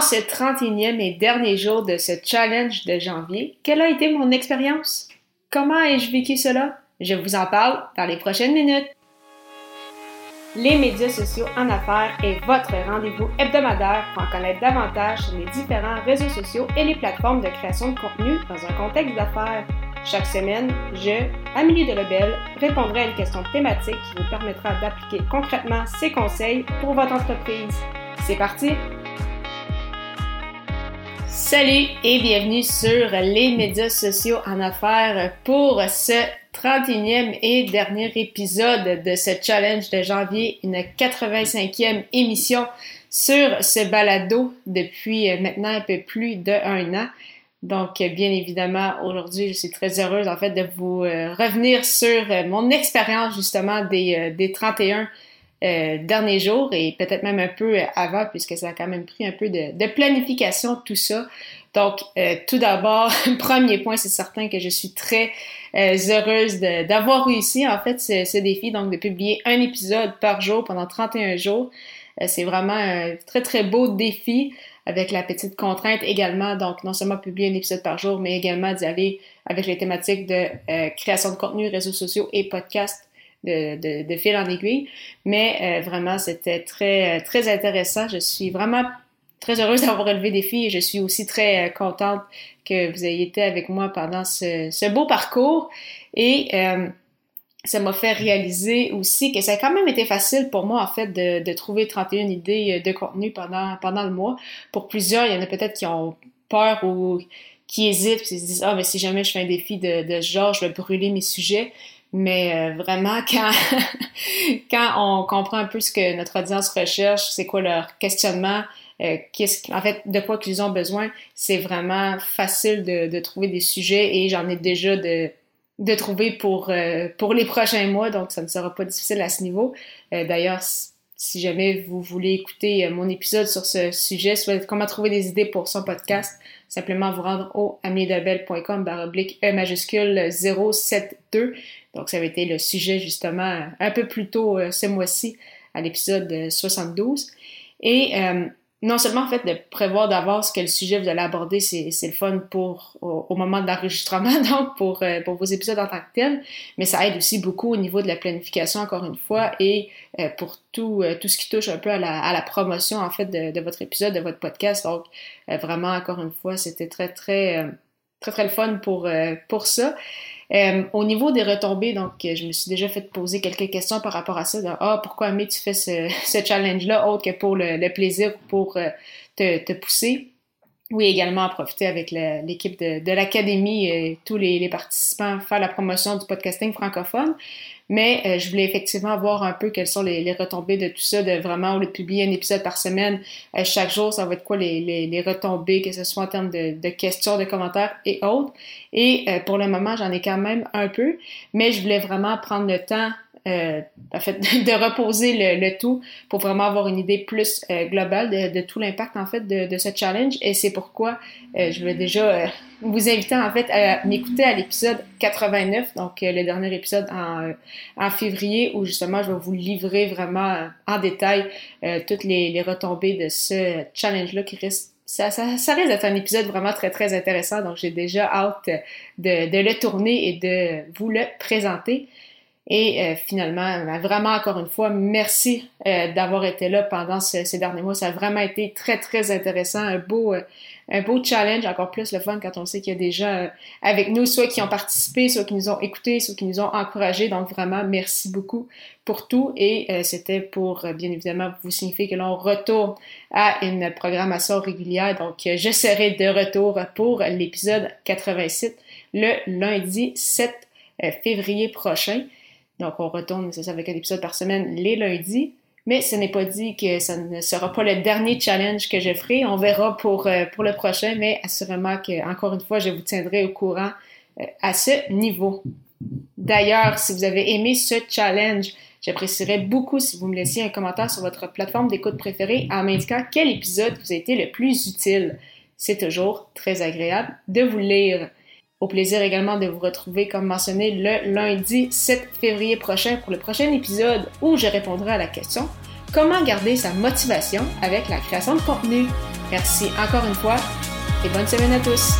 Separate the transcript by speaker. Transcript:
Speaker 1: Ce 31e et dernier jour de ce challenge de janvier, quelle a été mon expérience? Comment ai-je vécu cela? Je vous en parle dans les prochaines minutes. Les médias sociaux en affaires est votre rendez-vous hebdomadaire pour en connaître davantage sur les différents réseaux sociaux et les plateformes de création de contenu dans un contexte d'affaires. Chaque semaine, je, Amélie Delebel, répondrai à une question thématique qui vous permettra d'appliquer concrètement ces conseils pour votre entreprise. C'est parti! Salut et bienvenue sur les médias sociaux en affaires pour ce 31e et dernier épisode de ce challenge de janvier, une 85e émission sur ce balado depuis maintenant un peu plus d'un an. Donc, bien évidemment, aujourd'hui, je suis très heureuse en fait de vous euh, revenir sur mon expérience justement des, euh, des 31 euh, derniers jours et peut-être même un peu avant puisque ça a quand même pris un peu de, planification tout ça. Donc euh, tout d'abord, premier point, c'est certain que je suis très euh, heureuse d'avoir réussi en fait ce, ce, défi, donc de publier un épisode par jour pendant 31 jours. Euh, c'est vraiment un très très beau défi avec la petite contrainte également, donc non seulement publier un épisode par jour, mais également d'y aller avec les thématiques de création de contenu, réseaux sociaux et podcasts de, fil en aiguille. Mais euh, vraiment, c'était très, euh, très intéressant. Je suis vraiment très heureuse d'avoir relevé des défi et je suis aussi très euh, contente que vous ayez été avec moi pendant ce, beau parcours. Et ça m'a fait réaliser aussi que ça a quand même été facile pour moi, en fait, de, trouver 31 idées de contenu pendant, pendant le mois. Pour plusieurs, il y en a peut-être qui ont peur ou qui hésitent, qui se disent, ah, mais si jamais je fais un défi de, de ce genre, je vais brûler mes sujets. Mais euh, vraiment, quand, quand on comprend un peu ce que notre audience recherche, c'est quoi leur questionnement, euh, qu'est-ce, en fait, de quoi qu'ils ont besoin, c'est vraiment facile de, de, trouver des sujets et j'en ai déjà de, de trouver pour, euh, pour les prochains mois, donc ça ne sera pas difficile à ce niveau. Euh, d'ailleurs, si jamais vous voulez écouter mon épisode sur ce sujet, soit comment trouver des idées pour son podcast, simplement vous rendre au amiedelbel.com baroblique E majuscule 072. Donc, ça avait été le sujet justement un peu plus tôt euh, ce mois-ci à l'épisode 72. Et euh, non seulement en fait de prévoir d'avance quel sujet vous allez aborder, c'est, le fun pour au, moment de l'enregistrement, donc pour, euh, pour vos épisodes en tant que tels, mais ça aide aussi beaucoup au niveau de la planification encore une fois et euh, pour tout, euh, tout ce qui touche un peu à la, à la promotion en fait de, de, votre épisode, de votre podcast. Donc vraiment encore une fois, c'était très très très très le fun pour pour ça. Euh, au niveau des retombées, donc je me suis déjà fait poser quelques questions par rapport à ça. ah, pourquoi mais tu fais ce, challenge-là, autre que pour le, le plaisir, pour euh, te, pousser? Oui, également à profiter avec l'équipe de, l'académie et tous les, participants faire la promotion du podcasting francophone. Mais euh, je voulais effectivement voir un peu quelles sont les, retombées de tout ça, de vraiment, au de publier un épisode par semaine, euh, chaque jour, ça va être quoi les, retombées, que ce soit en termes de, questions, de commentaires et autres. Et euh, pour le moment, j'en ai quand même un peu, mais je voulais vraiment prendre le temps euh, en fait, de reposer le, le, tout pour vraiment avoir une idée plus euh, globale de, de tout l'impact en fait de, de, ce challenge. Et c'est pourquoi euh, je vais déjà euh, vous inviter en fait à m'écouter à l'épisode 89, donc euh, le dernier épisode en, en, février, où justement je vais vous livrer vraiment en détail toutes les, les, retombées de ce challenge-là qui risque ça, ça, ça, risque d'être un épisode vraiment très, très intéressant. Donc, j'ai déjà hâte de, de, le tourner et de vous le présenter. Et euh, finalement, ben, vraiment encore une fois, merci euh, d'avoir été là pendant ce, ces derniers mois. Ça a vraiment été très, très intéressant, un beau, euh, un beau challenge, encore plus le fun quand on sait qu'il y a des gens avec nous, soit qui ont participé, soit qui nous ont écoutés, soit qui nous ont encouragés. Donc vraiment, merci beaucoup pour tout. Et c'était pour, bien évidemment, vous signifier que l'on retourne à une programmation régulière. Donc, je serai de retour pour l'épisode 87 le lundi 7 février prochain. Donc, on retourne, c'est ça, avec un épisode par semaine les lundis. Mais ce n'est pas dit que ça ne sera pas le dernier challenge que je ferai. On verra pour, euh, le prochain, mais assurément que, encore une fois, je vous tiendrai au courant euh, à ce niveau. D'ailleurs, si vous avez aimé ce challenge, j'apprécierais beaucoup si vous me laissiez un commentaire sur votre plateforme d'écoute préférée en m'indiquant quel épisode vous a été le plus utile. C'est toujours très agréable de vous lire. Au plaisir également de vous retrouver, comme mentionné, le lundi 7 février prochain pour le prochain épisode où je répondrai à la question Comment garder sa motivation avec la création de contenu? Merci encore une fois et bonne semaine à tous.